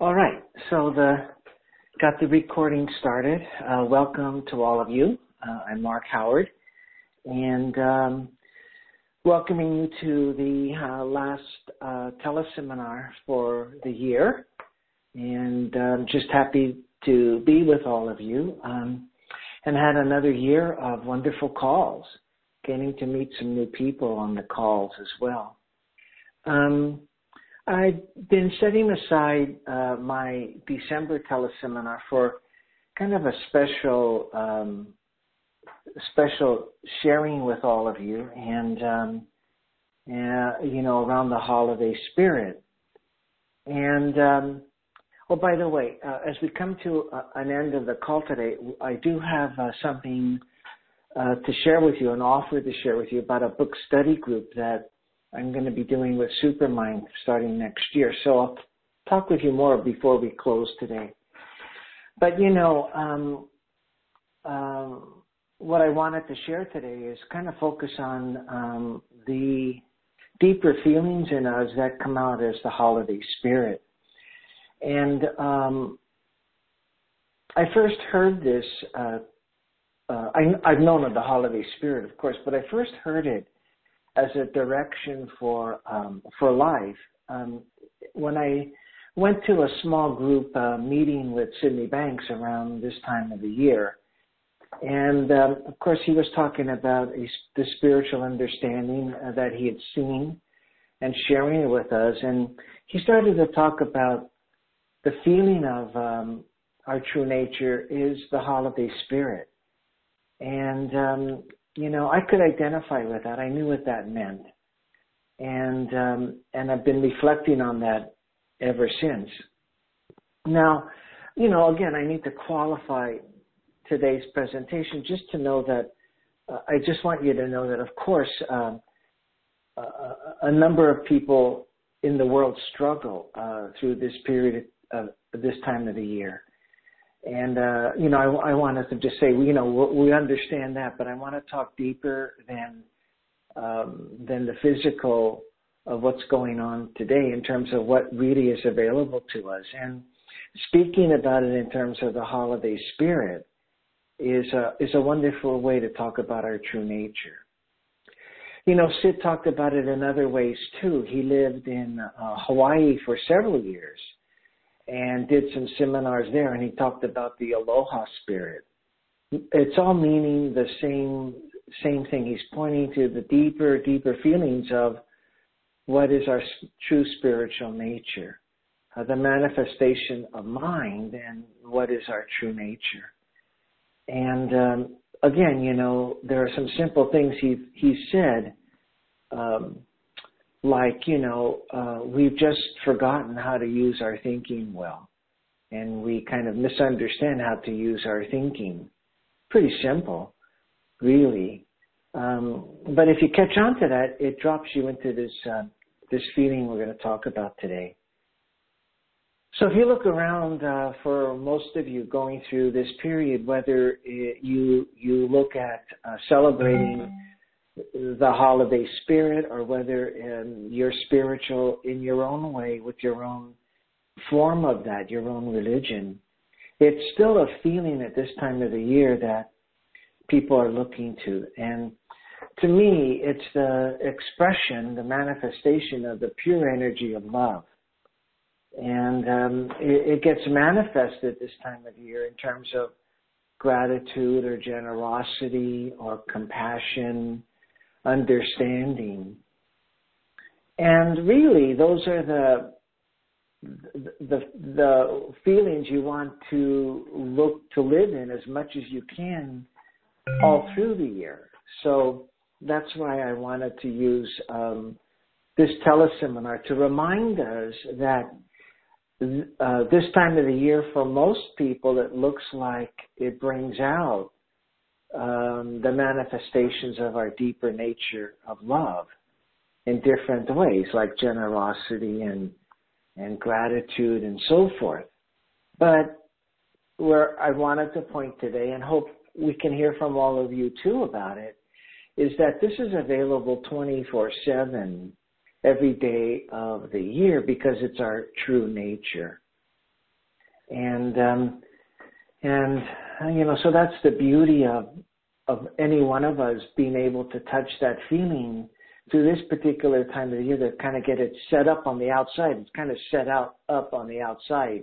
All right, so the got the recording started. Uh, welcome to all of you. Uh, I'm Mark Howard, and um, welcoming you to the uh, last uh, teleseminar for the year. And I'm just happy to be with all of you, um, and had another year of wonderful calls, getting to meet some new people on the calls as well. Um, I've been setting aside uh, my December teleseminar for kind of a special, um, special sharing with all of you, and um, uh, you know, around the holiday spirit. And um, oh, by the way, uh, as we come to uh, an end of the call today, I do have uh, something uh, to share with you, an offer to share with you about a book study group that I'm going to be doing with Supermind starting next year. So I'll talk with you more before we close today. But you know, um, um, what I wanted to share today is kind of focus on um, the deeper feelings in us that come out as the holiday spirit. And um, I first heard this. Uh, uh, I, I've known of the holiday spirit, of course, but I first heard it as a direction for um, for life. Um, when I went to a small group uh, meeting with Sydney Banks around this time of the year, and um, of course he was talking about a, the spiritual understanding uh, that he had seen and sharing it with us, and he started to talk about the feeling of um, our true nature is the holiday spirit. And um, you know, I could identify with that. I knew what that meant. And um, and I've been reflecting on that ever since. Now, you know, again, I need to qualify today's presentation just to know that uh, I just want you to know that, of course, um, a, a, number of people in the world struggle uh, through this period of this time of the year. And, uh, you know, I, I wanted to just say, you know, we understand that, but I want to talk deeper than, um, than the physical of what's going on today in terms of what really is available to us. And speaking about it in terms of the holiday spirit is a, is a wonderful way to talk about our true nature. You know, Sid talked about it in other ways too. He lived in uh, Hawaii for several years and did some seminars there and he talked about the aloha spirit. It's all meaning the same same thing. He's pointing to the deeper, deeper feelings of what is our true spiritual nature, uh, the manifestation of mind, and what is our true nature. And um, again, you know, there are some simple things he he said um, like, you know, uh, we've just forgotten how to use our thinking well. And we kind of misunderstand how to use our thinking. Pretty simple, really. Um, but if you catch on to that, it drops you into this, uh, this feeling we're going to talk about today. So if you look around uh, for most of you going through this period, whether it, you you look at uh, celebrating the holiday spirit or whether um, you're spiritual in your own way with your own form of that, your own religion, it's still a feeling at this time of the year that people are looking to. And to me, it's the expression, the manifestation of the pure energy of love. And um, it, it gets manifested this time of year in terms of gratitude or generosity or compassion understanding. And really, those are the the the feelings you want to look to live in as much as you can all through the year. So that's why I wanted to use um, this teleseminar to remind us that uh, this time of the year, for most people, it looks like it brings out um, the manifestations of our deeper nature of love in different ways, like generosity and and gratitude and so forth. But where I wanted to point today, and hope we can hear from all of you too about it, is that this is available 24/7 every day of the year because it's our true nature. And um, and you know, so that's the beauty of of any one of us being able to touch that feeling through this particular time of the year to kind of get it set up on the outside. It's kind of set out up on the outside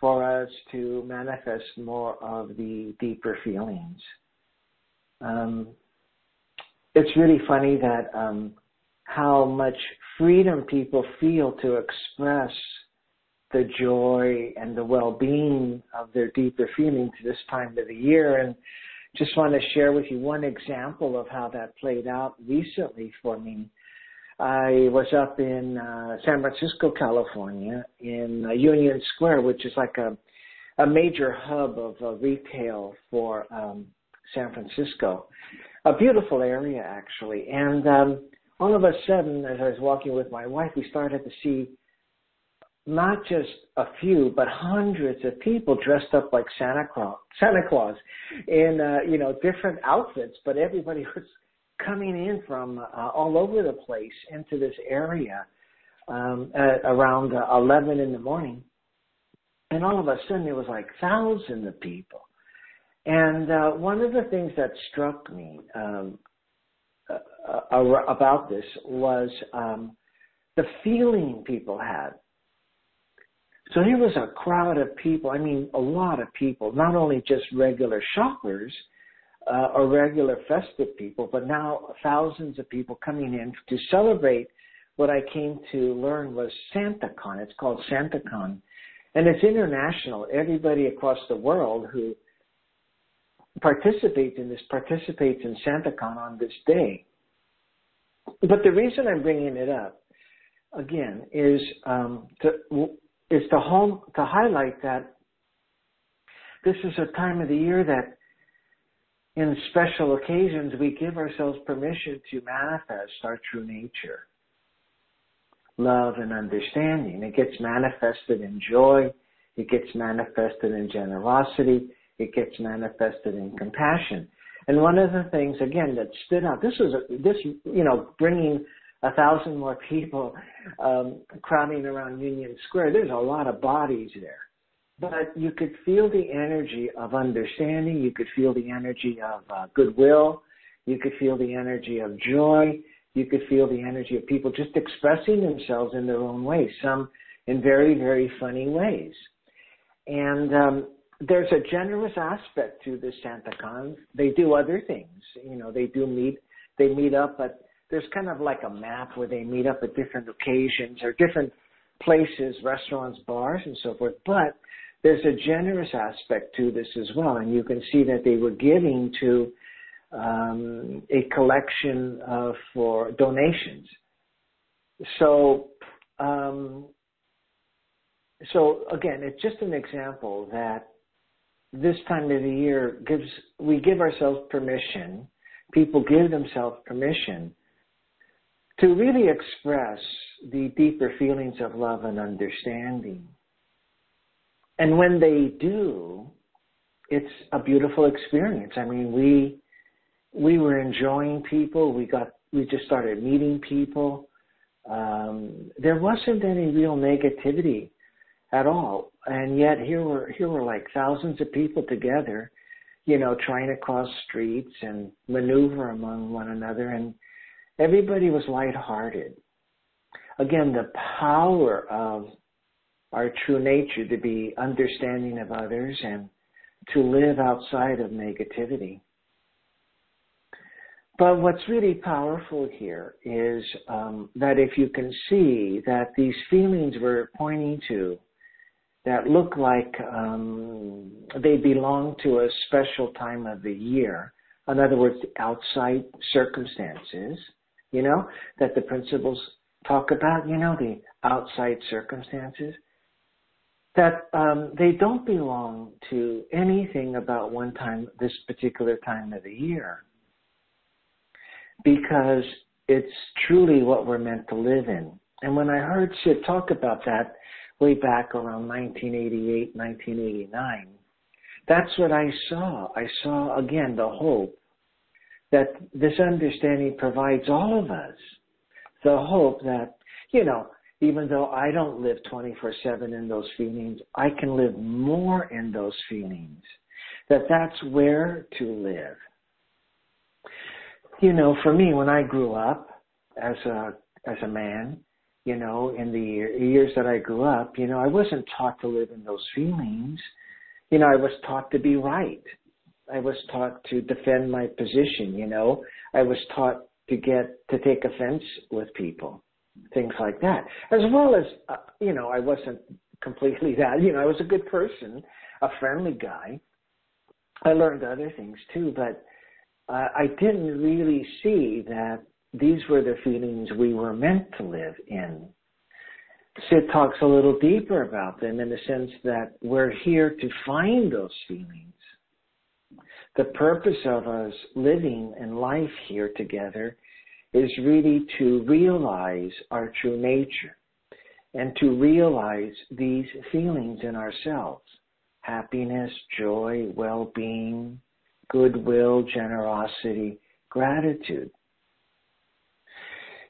for us to manifest more of the deeper feelings. Um, it's really funny that um, how much freedom people feel to express the joy and the well-being of their deeper feelings this time of the year. And just want to share with you one example of how that played out recently for me. I was up in uh, San Francisco, California, in uh, Union Square, which is like a a major hub of uh, retail for um, San Francisco. A beautiful area, actually. And um, all of a sudden, as I was walking with my wife, we started to see not just a few, but hundreds of people dressed up like Santa Claus, Santa Claus, in uh, you know different outfits. But everybody was coming in from uh, all over the place into this area um, at around uh, 11 in the morning, and all of a sudden there was like thousands of people. And uh, one of the things that struck me um, uh about this was um, the feeling people had so here was a crowd of people, I mean, a lot of people, not only just regular shoppers uh, or regular festive people, but now thousands of people coming in to celebrate what I came to learn was SantaCon. It's called SantaCon. And it's international. Everybody across the world who participates in this participates in SantaCon on this day. But the reason I'm bringing it up, again, is um, to is to home to highlight that this is a time of the year that in special occasions we give ourselves permission to manifest our true nature. Love and understanding. It gets manifested in joy. It gets manifested in generosity. It gets manifested in compassion. And one of the things again that stood out this was a, this you know bringing a thousand more people um, crowding around Union Square. There's a lot of bodies there. But you could feel the energy of understanding. You could feel the energy of uh, goodwill. You could feel the energy of joy. You could feel the energy of people just expressing themselves in their own way, some in very, very funny ways. And um, there's a generous aspect to the SantaCon. They do other things. You know, they do meet. They meet up at there's kind of like a map where they meet up at different occasions or different places, restaurants, bars, and so forth. But there's a generous aspect to this as well, and you can see that they were giving to um, a collection uh, for donations. So, um, so again, it's just an example that this time of the year gives we give ourselves permission. People give themselves permission to really express the deeper feelings of love and understanding. And when they do, it's a beautiful experience. I mean, we we were enjoying people. We got we just started meeting people. Um, there wasn't any real negativity at all, and yet here were here were like thousands of people together, you know, trying to cross streets and maneuver among one another and Everybody was lighthearted. Again, the power of our true nature to be understanding of others and to live outside of negativity. But what's really powerful here is um, that if you can see that these feelings we're pointing to that look like um, they belong to a special time of the year, in other words, outside circumstances, you know, that the principles talk about, you know, the outside circumstances, that um, they don't belong to anything about one time, this particular time of the year, because it's truly what we're meant to live in. And when I heard Sid talk about that way back around 1988, 1989, that's what I saw. I saw again the hope that this understanding provides all of us the hope that, you know, even though I don't live 24 7 in those feelings, I can live more in those feelings. That that's where to live. You know, for me, when I grew up as a, as a man, you know, in the years that I grew up, you know, I wasn't taught to live in those feelings. You know, I was taught to be right. I was taught to defend my position, you know. I was taught to get, to take offense with people things like that. As well as, uh, you know, I wasn't completely that. You know, I was a good person, a friendly guy. I learned other things too, but uh, I didn't really see that these were the feelings we were meant to live in. Sid talks a little deeper about them in the sense that we're here to find those feelings. The purpose of us living in life here together is really to realize our true nature and to realize these feelings in ourselves happiness, joy, well being, goodwill, generosity, gratitude.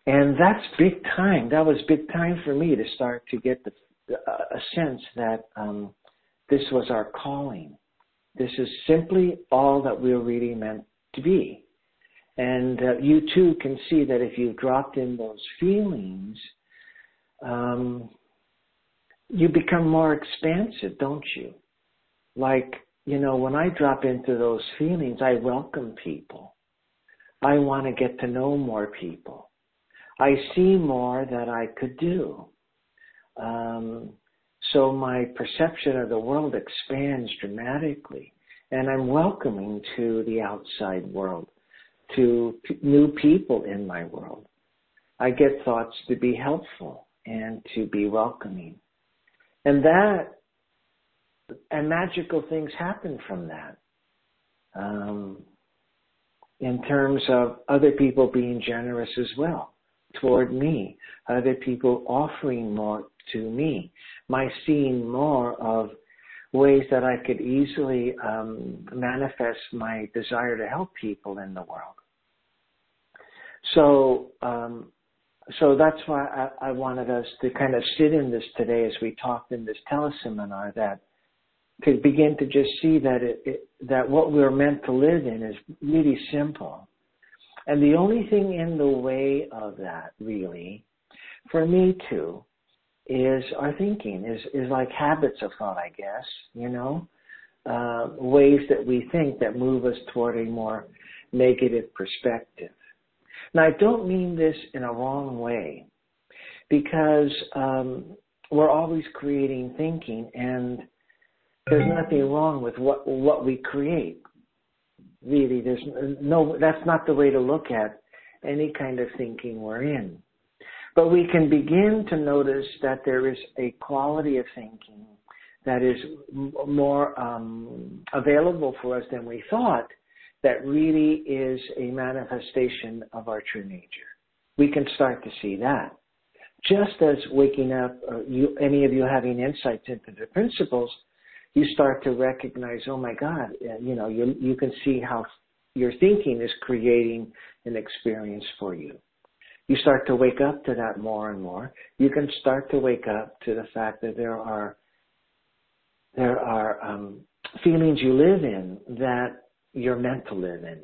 And that's big time. That was big time for me to start to get the, a sense that um, this was our calling. This is simply all that we're really meant to be. And uh, you too can see that if you've dropped in those feelings, um, you become more expansive, don't you? Like, you know, when I drop into those feelings, I welcome people. I want to get to know more people. I see more that I could do. Um, so my perception of the world expands dramatically, and I'm welcoming to the outside world to p- new people in my world. I get thoughts to be helpful and to be welcoming. And that, and magical things happen from that. Um, in terms of other people being generous as well toward me, other people offering more to me, my seeing more of ways that I could easily um, manifest my desire to help people in the world. So, um, so that's why I, I, wanted us to kind of sit in this today as we talked in this teleseminar that to begin to just see that it, it, that what we're meant to live in is really simple. And the only thing in the way of that really, for me too, is our thinking, is, is like habits of thought, I guess, you know, uh, ways that we think that move us toward a more negative perspective. Now, I don't mean this in a wrong way because um, we're always creating thinking, and there's nothing wrong with what what we create. Really, there's no. That's not the way to look at any kind of thinking we're in. But we can begin to notice that there is a quality of thinking that is more um, available for us than we thought that really is a manifestation of our true nature. We can start to see that. Just as waking up, uh, you, any of you having insights into the principles, you start to recognize, oh my God, uh, you know, you, you can see how your thinking is creating an experience for you. You start to wake up to that more and more. You can start to wake up to the fact that there are there are um, feelings you live in that you're meant to live in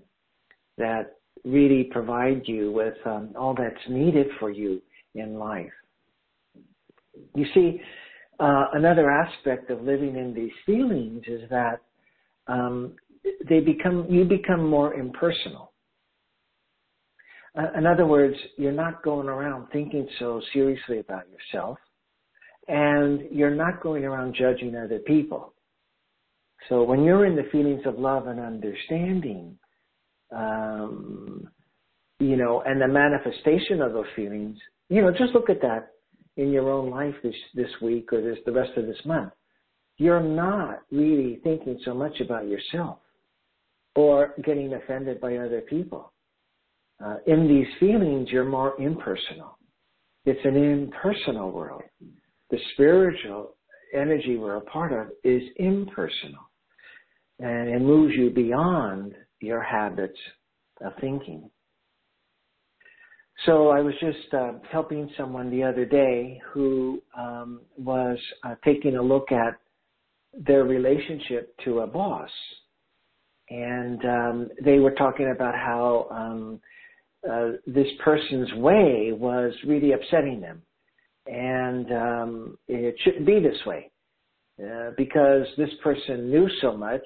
that really provide you with um, all that's needed for you in life. You see, uh, another aspect of living in these feelings is that um, they become you become more impersonal. In other words, you're not going around thinking so seriously about yourself, and you're not going around judging other people. So when you're in the feelings of love and understanding, um, you know, and the manifestation of those feelings, you know, just look at that in your own life this this week or this the rest of this month. You're not really thinking so much about yourself or getting offended by other people. Uh, in these feelings, you're more impersonal. It's an impersonal world. The spiritual energy we're a part of is impersonal and it moves you beyond your habits of thinking. So I was just uh, helping someone the other day who um, was uh, taking a look at their relationship to a boss, and um, they were talking about how um, uh, this person's way was really upsetting them, and um, it shouldn't be this way uh, because this person knew so much.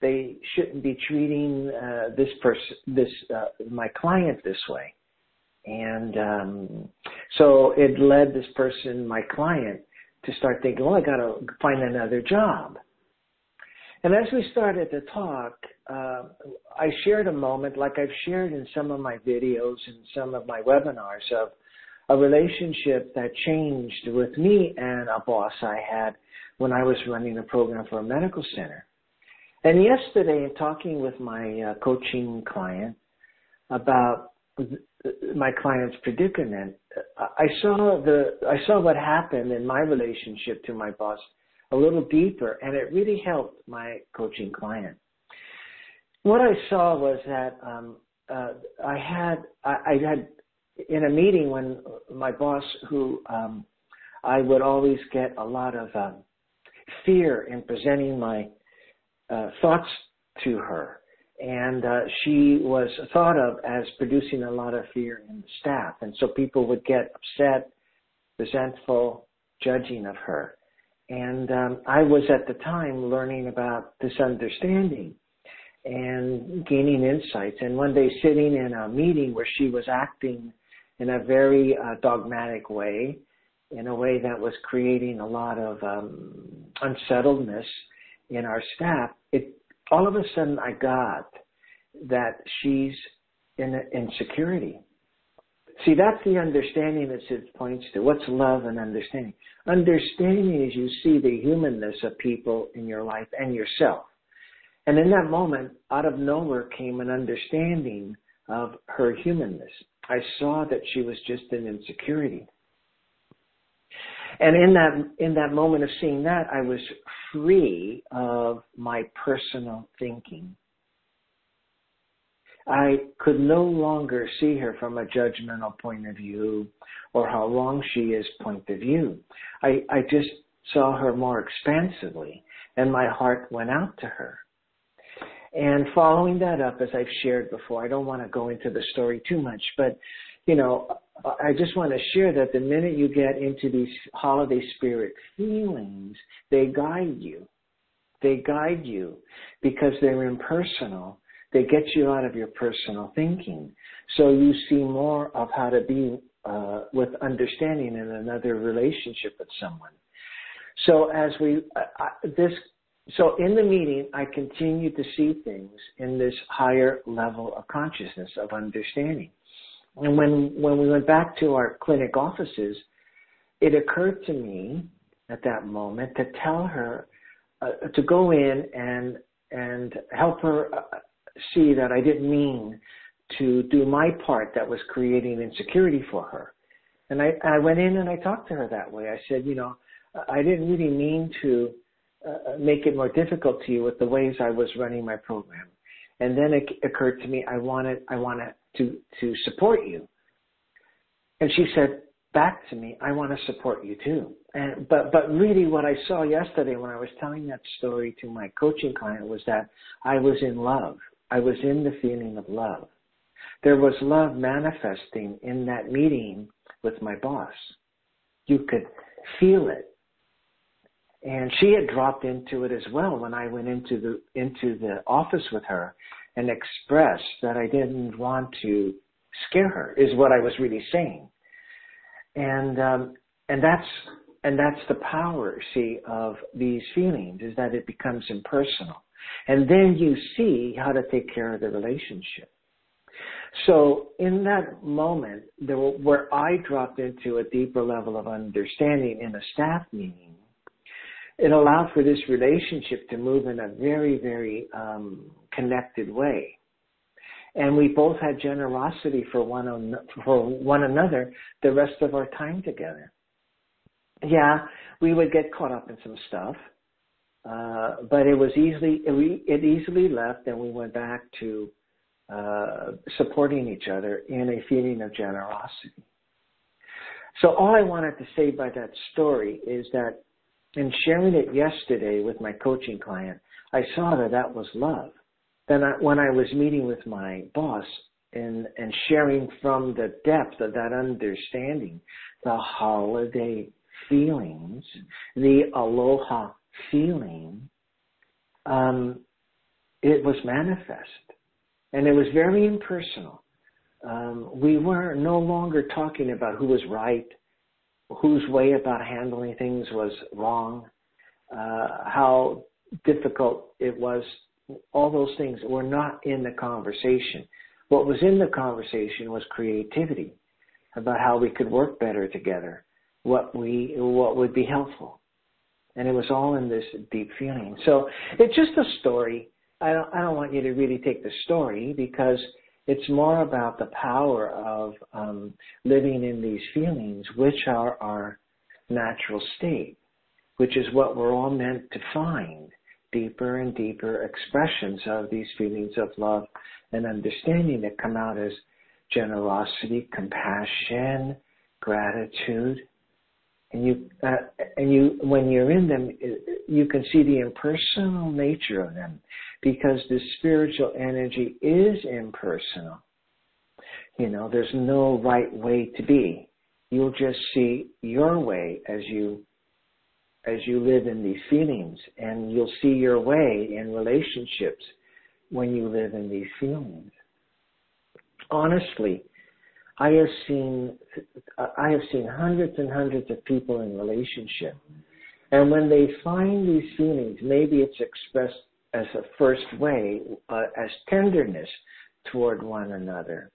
They shouldn't be treating uh, this person, this uh, my client, this way and um, so it led this person, my client, to start thinking, well, I got to find another job. And as we started to talk, uh, I shared a moment, like I've shared in some of my videos and some of my webinars, of a relationship that changed with me and a boss I had when I was running a program for a medical center. And yesterday, in talking with my uh, coaching client about my client's predicament, I saw the I saw what happened in my relationship to my boss a little deeper, and it really helped my coaching client. What I saw was that um, uh, I had I, I had in a meeting when my boss, who um, I would always get a lot of um, fear in presenting my uh, thoughts to her and uh, she was thought of as producing a lot of fear in the staff, and so people would get upset, resentful, judging of her. And um, I was at the time learning about this understanding and gaining insights. And one day, sitting in a meeting where she was acting in a very uh, dogmatic way, in a way that was creating a lot of um, unsettledness in our staff, it all of a sudden I got that she's in insecurity. See, that's the understanding that it points to. What's love and understanding? Understanding is you see the humanness of people in your life and yourself. And in that moment, out of nowhere came an understanding of her humanness. I saw that she was just in insecurity. And in that in that moment of seeing that, I was free of my personal thinking. I could no longer see her from a judgmental point of view or how wrong she is point of view. I, I just saw her more expansively and my heart went out to her. And following that up, as I've shared before, I don't want to go into the story too much, but you know, I just want to share that the minute you get into these holiday spirit feelings, they guide you. They guide you because they're impersonal. They get you out of your personal thinking. So you see more of how to be uh, with understanding in another relationship with someone. So as we, uh, this, so in the meeting, I continue to see things in this higher level of consciousness of understanding. And when, when we went back to our clinic offices, it occurred to me at that moment to tell her uh, to go in and and help her uh, see that I didn't mean to do my part that was creating insecurity for her. And I, I went in and I talked to her that way. I said, you know, I didn't really mean to uh, make it more difficult to you with the ways I was running my program. And then it occurred to me, I wanted, I wanted to, to support you. And she said back to me, I want to support you too. And, but, but really what I saw yesterday when I was telling that story to my coaching client was that I was in love. I was in the feeling of love. There was love manifesting in that meeting with my boss. You could feel it. And she had dropped into it as well when I went into the into the office with her and expressed that I didn't want to scare her is what I was really saying. And um, and that's and that's the power, see, of these feelings is that it becomes impersonal. And then you see how to take care of the relationship. So in that moment, there, where I dropped into a deeper level of understanding in a staff meeting, it allowed for this relationship to move in a very, very um, connected way. And we both had generosity for one, for one another the rest of our time together. Yeah, we would get caught up in some stuff, uh, but it was easily, it, it easily left and we went back to uh, supporting each other in a feeling of generosity. So all I wanted to say by that story is that in sharing it yesterday with my coaching client, I saw that that was love. Then I, when I was meeting with my boss and, and sharing from the depth of that understanding, the holiday feelings, the aloha feeling, um, it was manifest. And it was very impersonal. Um, we were no longer talking about who was right, whose way about handling things was wrong, uh, how difficult it was. All those things were not in the conversation. What was in the conversation was creativity about how we could work better together, what we what would be helpful, and it was all in this deep feeling. So it's just a story. I don't I don't want you to really take the story because it's more about the power of um, living in these feelings, which are our natural state, which is what we're all meant to find deeper and deeper expressions of these feelings of love and understanding that come out as generosity, compassion, gratitude. And you, uh, and you, when you're in them, you can see the impersonal nature of them because the spiritual energy is impersonal. You know, there's no right way to be. You'll just see your way as you as you live in these feelings and you'll see your way in relationships when you live in these feelings. Honestly, I have seen I have seen hundreds and hundreds of people in relationship. And when they find these feelings, maybe it's expressed as a first way, uh, as tenderness toward one another.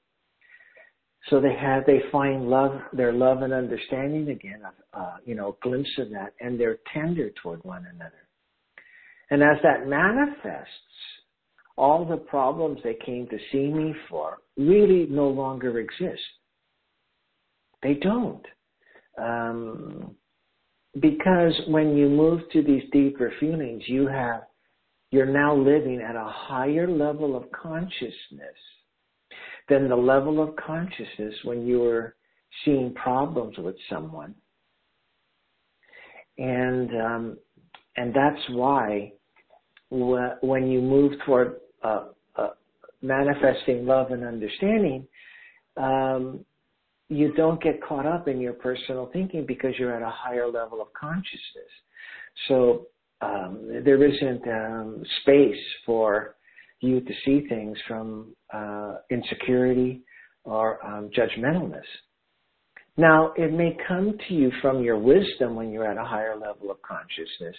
So they have, they find love, their love and understanding again, uh, you know, a glimpse of that, and they're tender toward one another. And as that manifests, all the problems they came to see me for really no longer exist. They don't. Um, because when you move to these deeper feelings, you have, you're now living at a higher level of consciousness than the level of consciousness when you were seeing problems with someone. And, um, and that's why when you move toward uh, uh, manifesting love and understanding, um, you don't get caught up in your personal thinking because you're at a higher level of consciousness. So um, there isn't um, space for you to see things from uh, insecurity or um, judgmentalness. Now, it may come to you from your wisdom when you're at a higher level of consciousness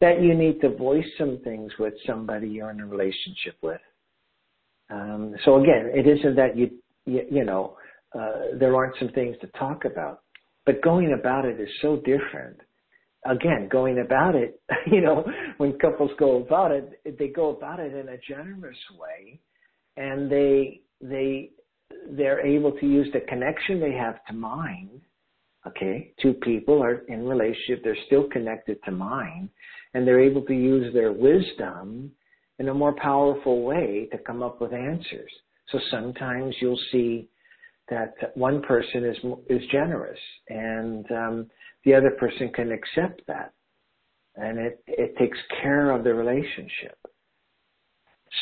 that you need to voice some things with somebody you're in a relationship with. Um, so again, it isn't that you, you, you know, uh, there aren't some things to talk about. But going about it is so different. Again, going about it, you know, when couples go about it, they go about it in a generous way, and they they they're able to use the connection they have to mind. Okay, two people are in relationship; they're still connected to mind, and they're able to use their wisdom in a more powerful way to come up with answers. So sometimes you'll see that one person is is generous and um, the other person can accept that, and it it takes care of the relationship.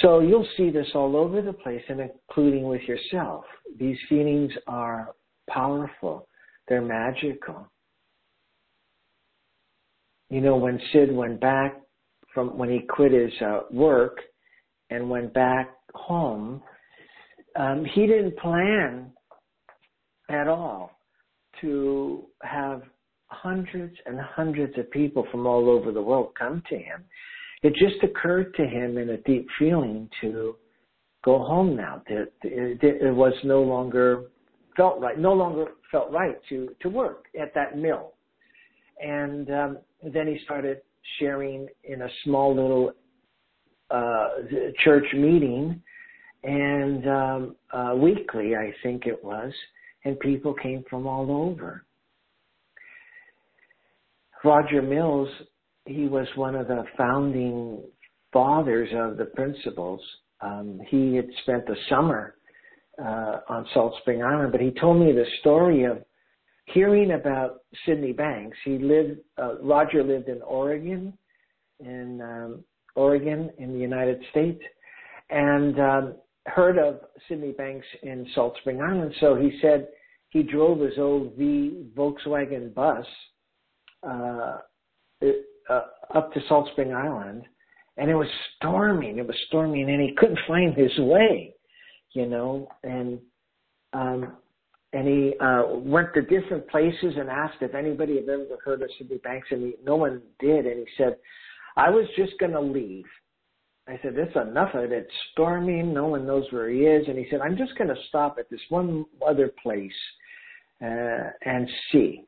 So you'll see this all over the place, and including with yourself. These feelings are powerful; they're magical. You know, when Sid went back from when he quit his uh, work and went back home, um, he didn't plan at all to have hundreds and hundreds of people from all over the world come to him. It just occurred to him in a deep feeling to go home now. It, it, it was no longer felt right, no longer felt right to, to work at that mill. And um, then he started sharing in a small little uh, church meeting and um, uh, weekly, I think it was, and people came from all over. Roger Mills, he was one of the founding fathers of the principles Um, he had spent the summer uh, on Salt Spring Island, but he told me the story of hearing about Sydney Banks. He lived, uh, Roger lived in Oregon, in um, Oregon in the United States, and um, heard of Sydney Banks in Salt Spring Island. So he said he drove his old V Volkswagen bus uh, uh, up to Salt Spring Island, and it was storming. It was storming, and he couldn't find his way, you know. And um, and he uh, went to different places and asked if anybody had ever heard of Sydney Banks, and he, no one did. And he said, "I was just going to leave." I said, "It's enough of it. It's storming. No one knows where he is." And he said, "I'm just going to stop at this one other place uh, and see.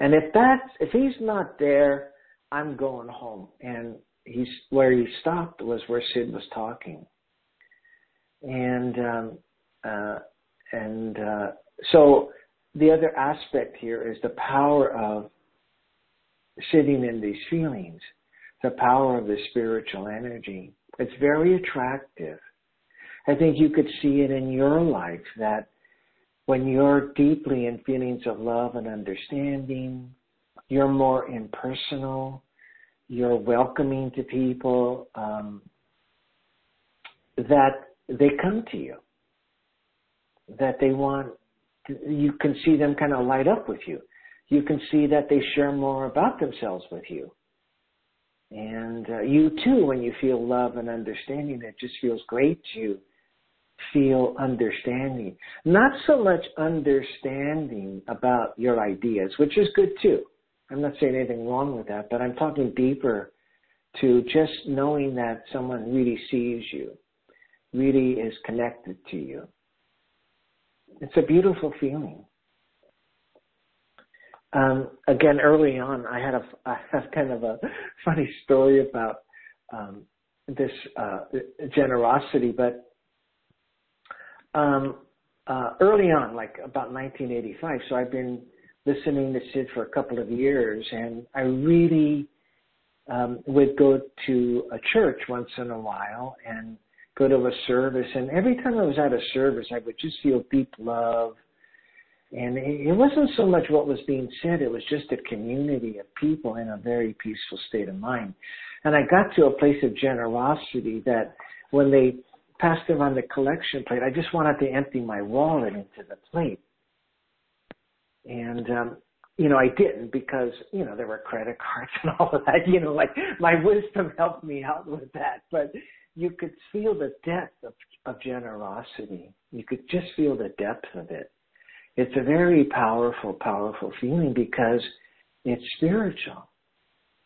And if that's if he's not there, I'm going home." And he's where he stopped was where Sid was talking, and um, uh, and uh, so the other aspect here is the power of sitting in these feelings, the power of the spiritual energy. It's very attractive. I think you could see it in your life that when you're deeply in feelings of love and understanding, you're more impersonal, you're welcoming to people, um, that they come to you, that they want, you can see them kind of light up with you. You can see that they share more about themselves with you. And uh, you too, when you feel love and understanding, it just feels great to feel understanding. Not so much understanding about your ideas, which is good too. I'm not saying anything wrong with that, but I'm talking deeper to just knowing that someone really sees you, really is connected to you. It's a beautiful feeling. Um, again, early on, I had a I have kind of a funny story about um, this uh, generosity, but um, uh, early on, like about 1985, so I've been listening to Sid for a couple of years, and I really um, would go to a church once in a while and go to a service. And every time I was at a service, I would just feel deep love. And it wasn't so much what was being said, it was just a community of people in a very peaceful state of mind. And I got to a place of generosity that when they passed around the collection plate, I just wanted to empty my wallet into the plate. And, um, you know, I didn't because, you know, there were credit cards and all of that, you know, like my wisdom helped me out with that. But you could feel the depth of, of generosity. You could just feel the depth of it. It's a very powerful, powerful feeling because it's spiritual.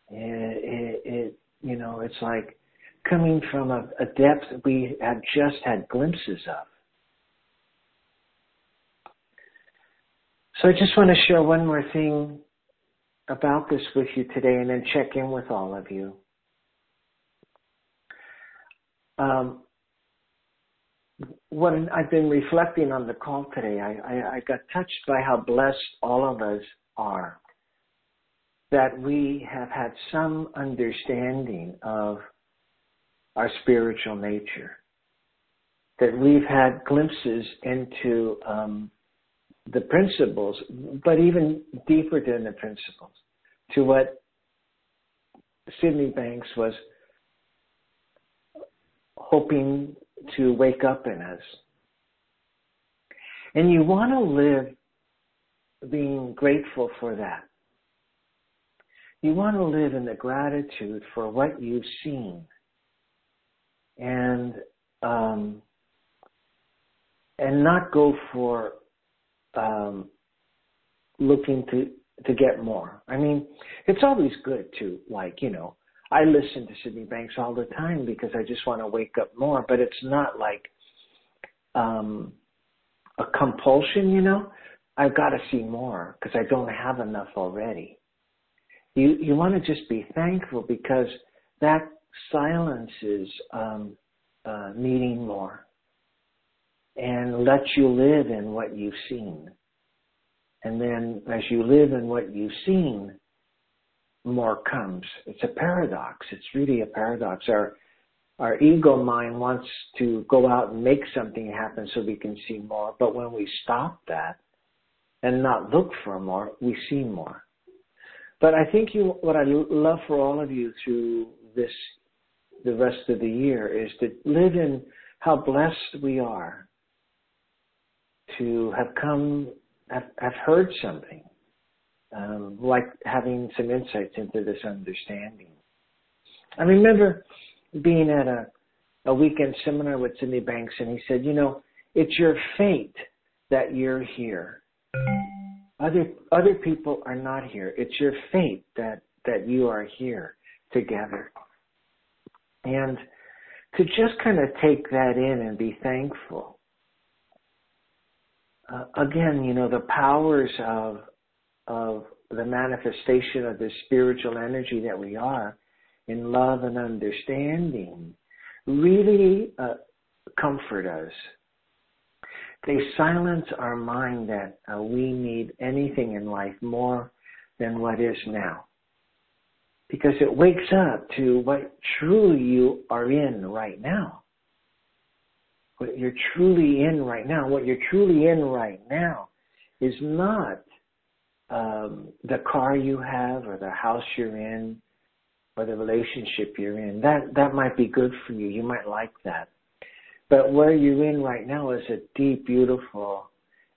It, it, it you know, it's like coming from a, a depth we have just had glimpses of. So I just want to share one more thing about this with you today and then check in with all of you. Um, when I've been reflecting on the call today, I, I, I got touched by how blessed all of us are. That we have had some understanding of our spiritual nature. That we've had glimpses into um, the principles, but even deeper than the principles, to what Sydney Banks was hoping to wake up in us. And you want to live being grateful for that. You want to live in the gratitude for what you've seen. And um, and not go for um, looking to to get more. I mean, it's always good to like you know. I listen to Sydney Banks all the time because I just want to wake up more, but it's not like um, a compulsion, you know. I've got to see more because I don't have enough already. You you want to just be thankful because that silence is um, uh, needing more and let you live in what you've seen. And then as you live in what you've seen, more comes. It's a paradox. It's really a paradox. Our, our ego mind wants to go out and make something happen so we can see more. But when we stop that and not look for more, we see more. But I think you, what I love for all of you through this, the rest of the year is to live in how blessed we are to have come, have, have heard something, um, like having some insights into this understanding. I remember being at a, a weekend seminar with Sydney Banks, and he said, you know, it's your fate that you're here. Other other people are not here. It's your fate that that you are here together. And to just kind of take that in and be thankful. Uh, again, you know, the powers of of the manifestation of the spiritual energy that we are in love and understanding really uh, comfort us. They silence our mind that uh, we need anything in life more than what is now. Because it wakes up to what truly you are in right now. What you're truly in right now. What you're truly in right now is not um, the car you have or the house you're in or the relationship you're in. That that might be good for you. You might like that. But where you're in right now is a deep, beautiful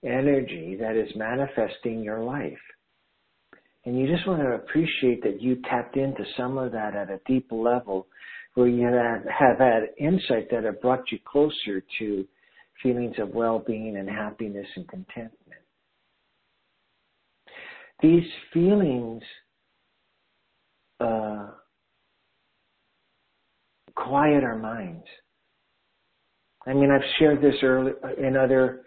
energy that is manifesting your life. And you just want to appreciate that you tapped into some of that at a deep level where you have, had insight that have brought you closer to feelings of well-being and happiness and contentment. These feelings uh, quiet our minds. I mean, I've shared this early in other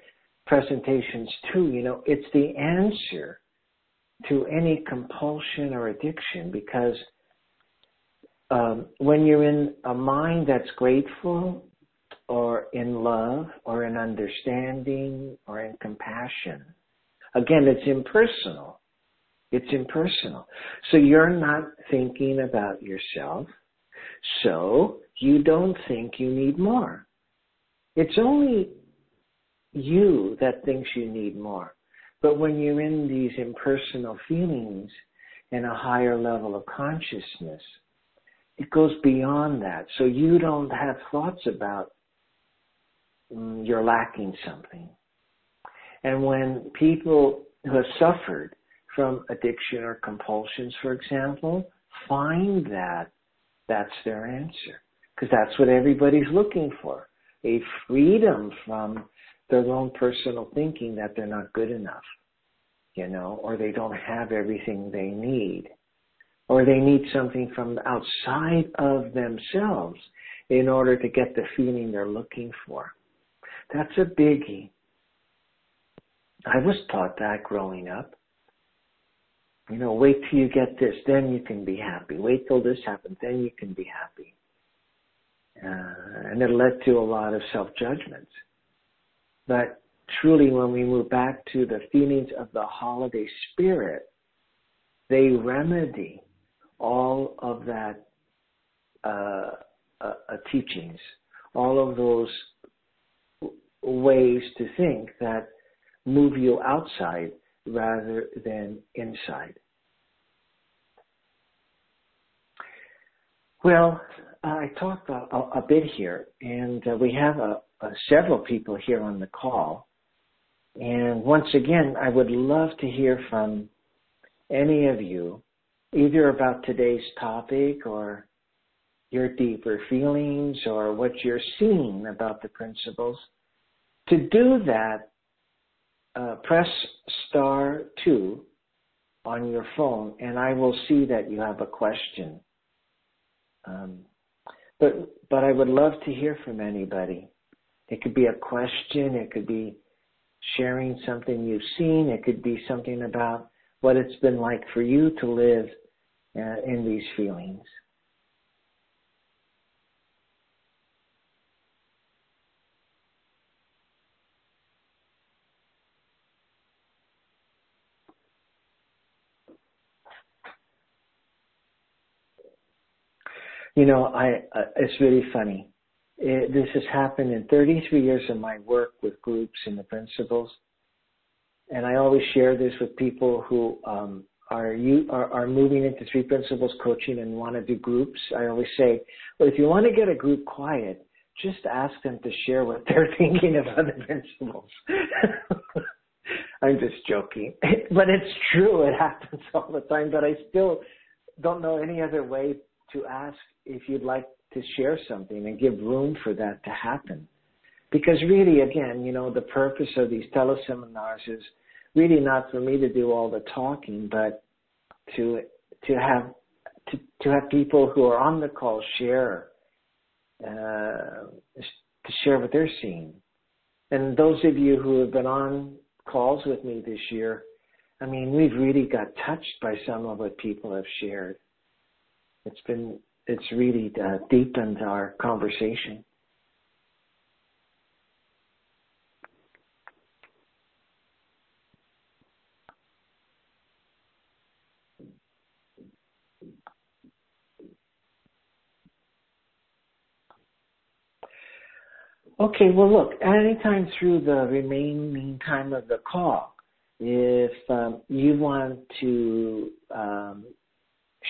presentations too. You know, it's the answer to any compulsion or addiction because um, when you're in a mind that's grateful or in love or in understanding or in compassion, again, it's impersonal. It's impersonal. So you're not thinking about yourself. So you don't think you need more. It's only you that thinks you need more. But when you're in these impersonal feelings and a higher level of consciousness, it goes beyond that. So you don't have thoughts about mm, you're lacking something. And when people who have suffered from addiction or compulsions, for example, find that that's their answer. Because that's what everybody's looking for. A freedom from their own personal thinking that they're not good enough, you know, or they don't have everything they need, or they need something from outside of themselves in order to get the feeling they're looking for. That's a biggie. I was taught that growing up. You know, wait till you get this, then you can be happy. Wait till this happens, then you can be happy. Uh, and it led to a lot of self-judgments. But truly, when we move back to the feelings of the holiday spirit, they remedy all of that uh, uh, teachings, all of those ways to think that move you outside rather than inside. Well, I talked a, a, a bit here, and uh, we have a, several people here on the call. And once again, I would love to hear from any of you, either about today's topic or your deeper feelings or what you're seeing about the principles. To do that, uh, press star two on your phone and I will see that you have a question. Um, but, but I would love to hear from anybody. It could be a question. It could be sharing something you've seen. It could be something about what it's been like for you to live uh, in these feelings. You know, I uh, it's really funny. It, this has happened in 33 years of my work with groups and the principles, and I always share this with people who um, are you are, are moving into three principles coaching and want to do groups. I always say, well, if you want to get a group quiet, just ask them to share what they're thinking of other principles. I'm just joking, but it's true. It happens all the time. But I still don't know any other way to ask if you'd like to share something and give room for that to happen. Because really, again, you know, the purpose of these teleseminars is really not for me to do all the talking, but to to have to, to have people who are on the call share uh, to share what they're seeing. And those of you who have been on calls with me this year, I mean, we've really got touched by some of what people have shared. It's been, it's really uh, deepened our conversation. Okay, well look, anytime through the remaining time of the call, if um, you want to um,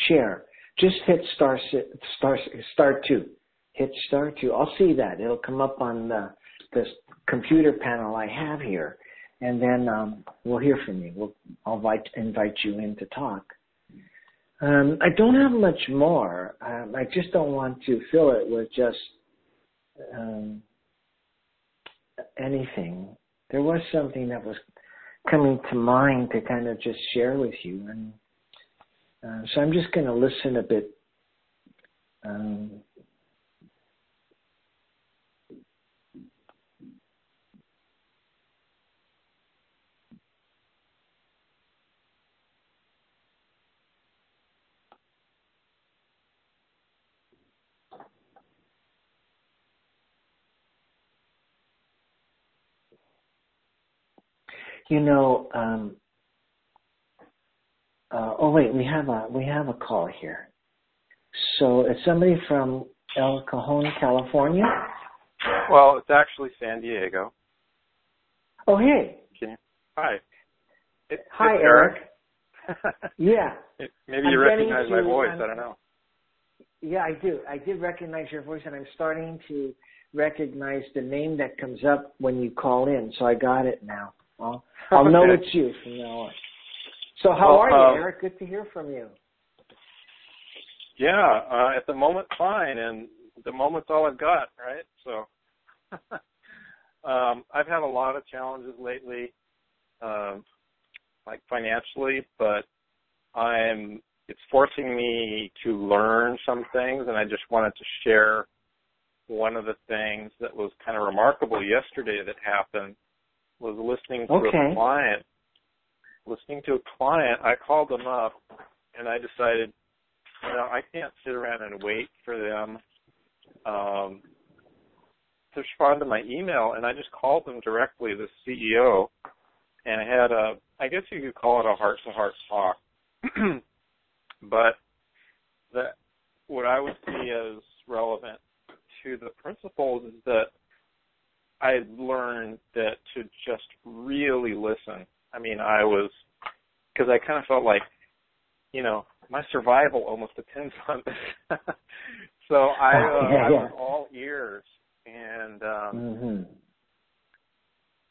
share, just hit star, star, star two. Hit star two. I'll see that. It'll come up on the, the computer panel I have here. And then um, we'll hear from you. We'll, I'll invite, invite you in to talk. Um, I don't have much more. Um, I just don't want to fill it with just um, anything. There was something that was coming to mind to kind of just share with you. And uh, so I'm just going to listen a bit. Um, You know, um, uh, oh wait, we have a we have a call here. So it's somebody from El Cajon, California. Well, it's actually San Diego. Oh hey. Can you, hi. It, hi, Eric. Eric. yeah. It, maybe you I'm recognize my voice. I'm, I don't know. Yeah, I do. I did recognize your voice, and I'm starting to recognize the name that comes up when you call in. So I got it now. I'll, I'll okay. know it's you from now on. So how well, are you, um, Eric? Good to hear from you. Yeah, uh, at the moment, fine, and the moment's all I've got, right? So, um, I've had a lot of challenges lately, um, like financially, but I'm it's forcing me to learn some things, and I just wanted to share one of the things that was kind of remarkable yesterday that happened was listening to okay. a client. Listening to a client, I called them up and I decided, you know, I can't sit around and wait for them um, to respond to my email, and I just called them directly, the CEO, and I had a, I guess you could call it a heart-to-heart talk, but that what I would see as relevant to the principles is that I learned that to just really listen. I mean, I was because I kind of felt like, you know, my survival almost depends on this. so I, uh, yeah, I yeah. was all ears and, um, Mm-hmm.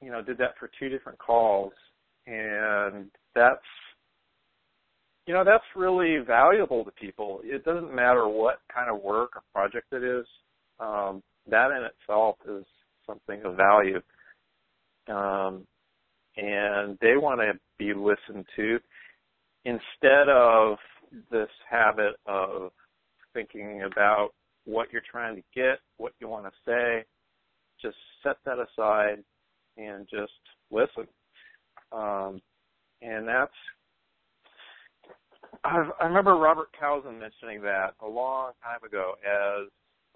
you know, did that for two different calls, and that's, you know, that's really valuable to people. It doesn't matter what kind of work or project it is. Um, that in itself is something of value. Um, and they want to be listened to instead of this habit of thinking about what you're trying to get, what you want to say. Just set that aside and just listen. Um, and that's, I've, I remember Robert Kausen mentioning that a long time ago as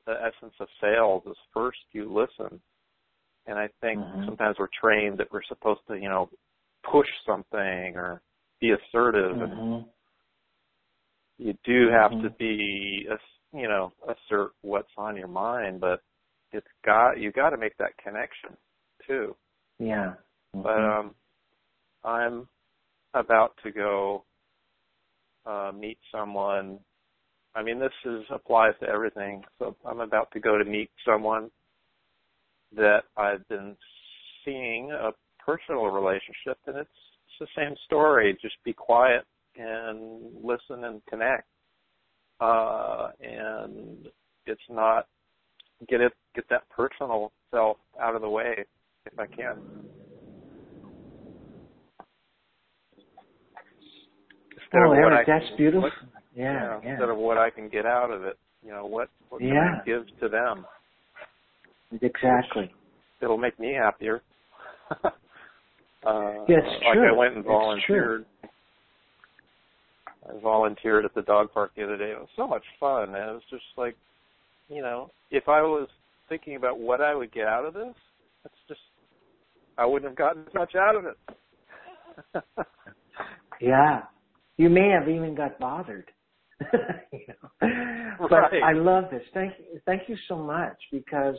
the essence of sales is first you listen and I think Mhm. sometimes we're trained that we're supposed to, you know, push something or be assertive, Mm-hmm. you do have to Mhm. be, you know, assert what's on your mind, but it's got you got to make that connection too. Yeah. Mm-hmm. But um, I'm about to go uh, meet someone. I mean, this is applies to everything. So I'm about to go to meet someone that I've been seeing a personal relationship, and it's, it's the same story. Just be quiet and listen and connect. Uh, and it's not get it get that personal self out of the way if I can. Instead oh, Eric, that's can, beautiful. What, yeah, you know, yeah. Instead of what I can get out of it, you know, what what can yeah. I give to them? Exactly. It'll make me happier. uh, yeah, it's like true. I went and volunteered. I volunteered at the dog park the other day. It was so much fun. And it was just like, you know, if I was thinking about what I would get out of this, it's just I wouldn't have gotten as much out of it. yeah, you may have even got bothered. you know? But right. I love this. Thank you, thank you so much because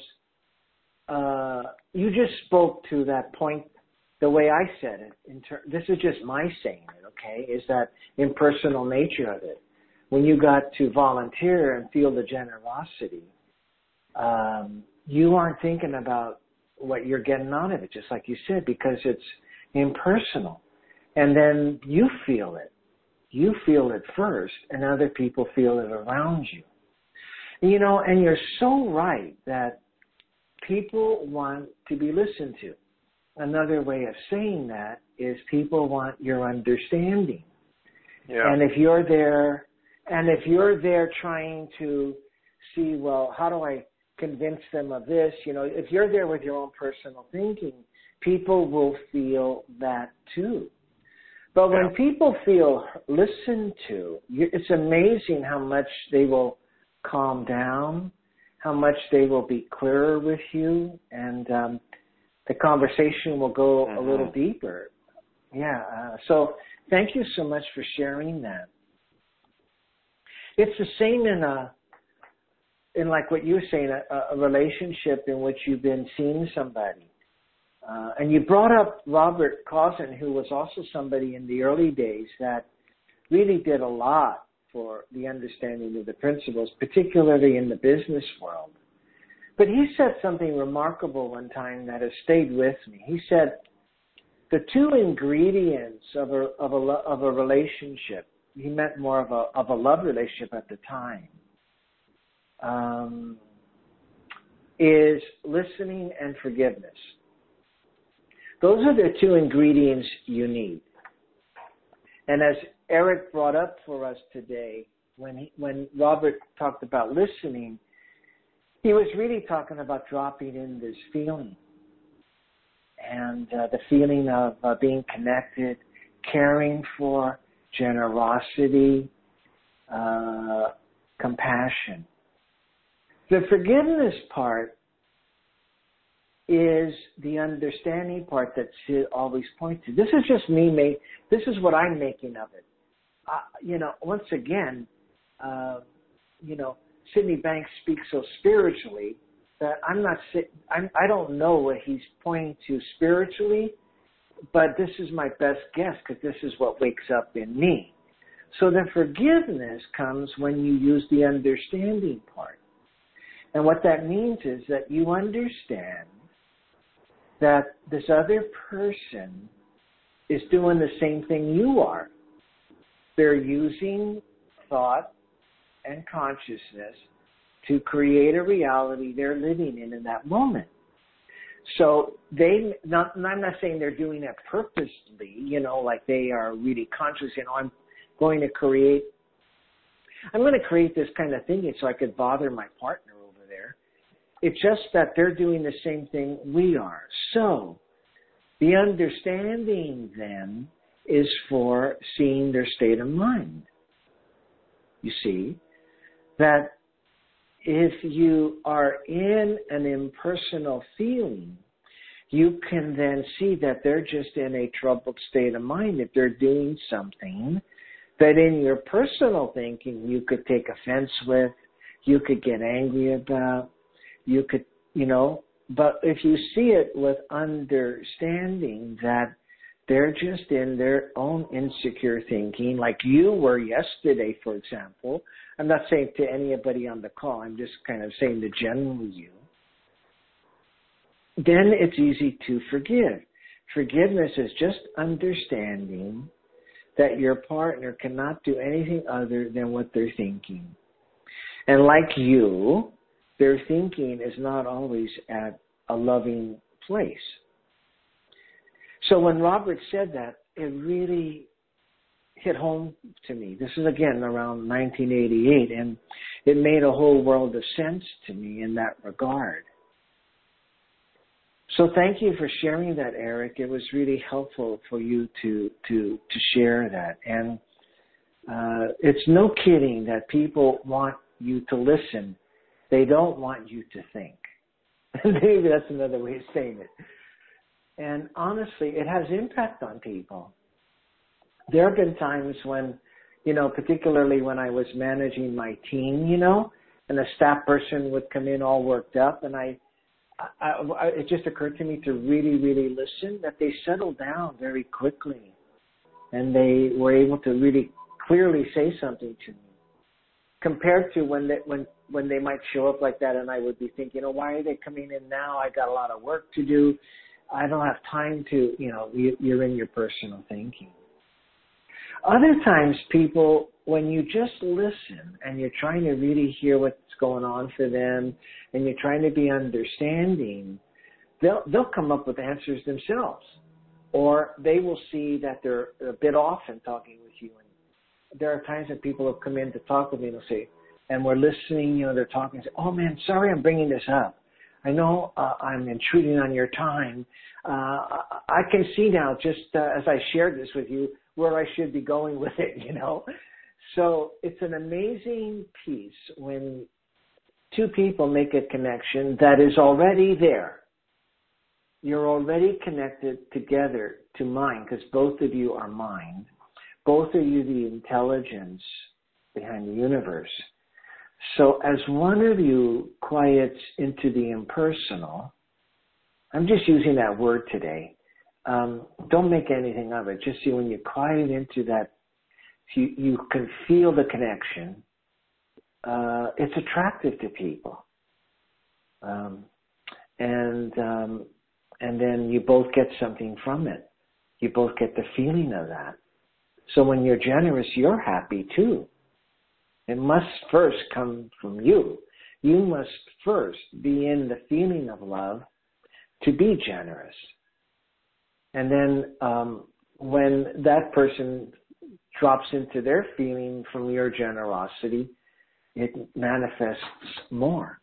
uh, you just spoke to that point the way I said it. In ter- this is just my saying it. Okay, is that impersonal nature of it. When you got to volunteer and feel the generosity, um, you aren't thinking about what you're getting out of it, just like you said, because it's impersonal. And then you feel it. You feel it first, and other people feel it around you. You know, and you're so right that people want to be listened to. Another way of saying that is people want your understanding. Yeah. And if you're there, and if you're there trying to see, well, how do I convince them of this? You know, if you're there with your own personal thinking, people will feel that too. But when yeah. people feel listened to, it's amazing how much they will calm down, how much they will be clearer with you, and um, the conversation will go mm-hmm. a little deeper. Yeah. Uh, so thank you so much for sharing that. It's the same in a in like what you were saying, a, a relationship in which you've been seeing somebody. Uh, and you brought up Robert Kausen, who was also somebody in the early days that really did a lot for the understanding of the principles, particularly in the business world. But he said something remarkable one time that has stayed with me. He said, the two ingredients of a, of a, of a relationship, he meant more of a, of a love relationship at the time, um, is listening and forgiveness. Those are the two ingredients you need. And as Eric brought up for us today, when he, when Robert talked about listening, he was really talking about dropping in this feeling and uh, the feeling of uh, being connected, caring for, generosity, uh, compassion. The forgiveness part is the understanding part that Sid always points to. This is just me make. This is what I'm making of it. Uh, you know, once again, uh, you know, Sydney Banks speaks so spiritually that I'm not. I'm, I don't know what he's pointing to spiritually, but this is my best guess because this is what wakes up in me. So the forgiveness comes when you use the understanding part. And what that means is that you understand that this other person is doing the same thing you are. They're using thought and consciousness to create a reality they're living in in that moment. So they, not, I'm not saying they're doing that purposely, you know, like they are really conscious, you know, I'm going to create, I'm going to create this kind of thinking so I could bother my partner over there. It's just that they're doing the same thing we are. So the understanding then is for seeing their state of mind. You see, that if you are in an impersonal feeling, you can then see that they're just in a troubled state of mind if they're doing something that in your personal thinking you could take offense with, you could get angry about, you could, you know, but if you see it with understanding that they're just in their own insecure thinking, like you were yesterday, for example. I'm not saying to anybody on the call, I'm just kind of saying the general you. Then it's easy to forgive. Forgiveness is just understanding that your partner cannot do anything other than what they're thinking. And like you, their thinking is not always at a loving place. So when Robert said that, it really hit home to me. This is again around 1988, and it made a whole world of sense to me in that regard. So thank you for sharing that, Eric. It was really helpful for you to to to share that, and uh, it's no kidding that people want you to listen. They don't want you to think. Maybe that's another way of saying it. And honestly, it has impact on people. There have been times when, you know, particularly when I was managing my team, you know, and a staff person would come in all worked up, and I, I, I it just occurred to me to really, really listen. That they settled down very quickly, and they were able to really clearly say something to me, compared to when they when when they might show up like that, and I would be thinking, oh, why are they coming in now? I got a lot of work to do. I don't have time to, you know, you're in your personal thinking. Other times, people, when you just listen and you're trying to really hear what's going on for them, and you're trying to be understanding, they'll they'll come up with answers themselves, or they will see that they're a bit off in talking with you. And there are times that people have come in to talk with me and they'll say, and we're listening, you know, they're talking, and say, "Oh man, sorry, I'm bringing this up." I know uh, I'm intruding on your time. Uh, I can see now, just uh, as I shared this with you, where I should be going with it, you know? So it's an amazing piece when two people make a connection that is already there. You're already connected together to mind because both of you are mind. Both of you the intelligence behind the universe. So as one of you quiets into the impersonal, I'm just using that word today. Um, don't make anything of it. Just see when you quiet into that, you, you can feel the connection. Uh, it's attractive to people. Um, and, um, and then you both get something from it. You both get the feeling of that. So when you're generous, you're happy too. It must first come from you. You must first be in the feeling of love to be generous. And then um, when that person drops into their feeling from your generosity, it manifests more.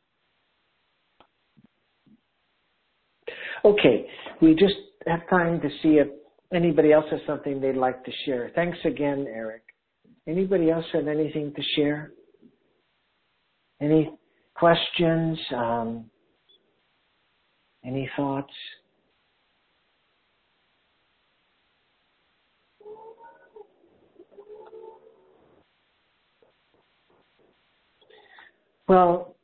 Okay, we just have time to see if anybody else has something they'd like to share. Thanks again, Eric. Anybody else have anything to share? Any questions? Um, any thoughts? Well,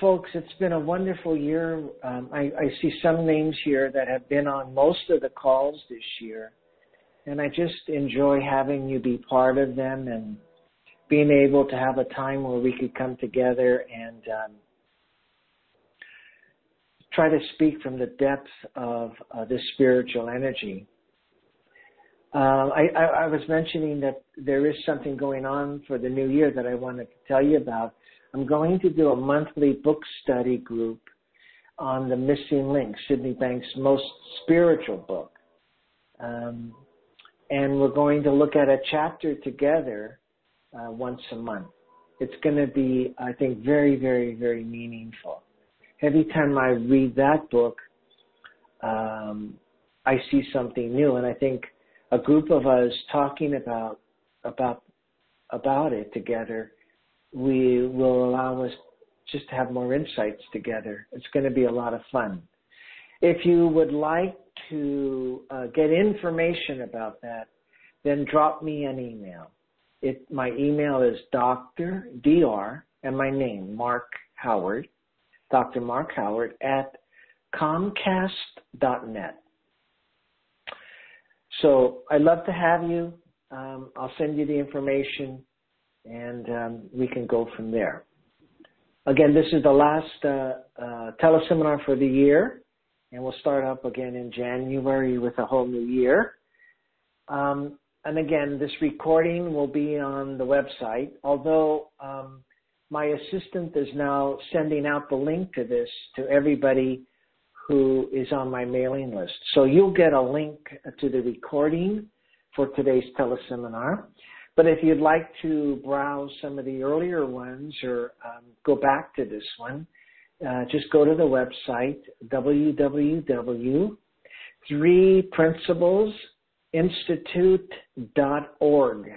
folks, it's been a wonderful year. Um, I, I, see some names here that have been on most of the calls this year and I just enjoy having you be part of them and being able to have a time where we could come together and um, try to speak from the depths of uh, this spiritual energy. Uh, I, I, I, was mentioning that there is something going on for the new year that I wanted to tell you about. I'm going to do a monthly book study group on the missing link, Sydney Banks' most spiritual book. Um, and we're going to look at a chapter together uh, once a month. It's going to be, I think, very, very, very meaningful. Every time I read that book, um, I see something new, and I think a group of us talking about about about it together, we will allow us just to have more insights together. It's going to be a lot of fun. If you would like to uh, get information about that, then drop me an email. It, my email is Dr. Dr. and my name, Mark Howard, Dr. Mark Howard at Comcast.net. So I'd love to have you. Um, I'll send you the information and um, we can go from there. Again, this is the last uh, uh, teleseminar for the year, and we'll start up again in January with a whole new year. Um, and again, this recording will be on the website, although um, my assistant is now sending out the link to this to everybody who is on my mailing list. So you'll get a link to the recording for today's teleseminar. But if you'd like to browse some of the earlier ones or um, go back to this one, uh, just go to the website www.threeprinciplesinstitute.org.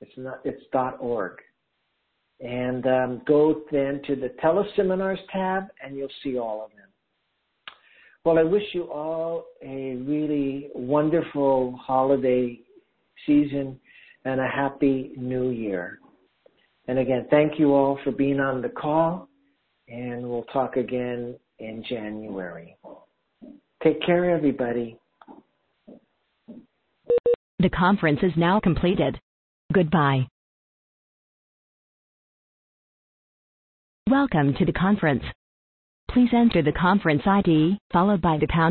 It's not it's .org, and um, go then to the teleseminars tab, and you'll see all of them. Well, I wish you all a really wonderful holiday season and a happy new year. And again, thank you all for being on the call, and we'll talk again in January. Take care, everybody. The conference is now completed. Goodbye. Welcome to the conference. Please enter the conference ID followed by the pound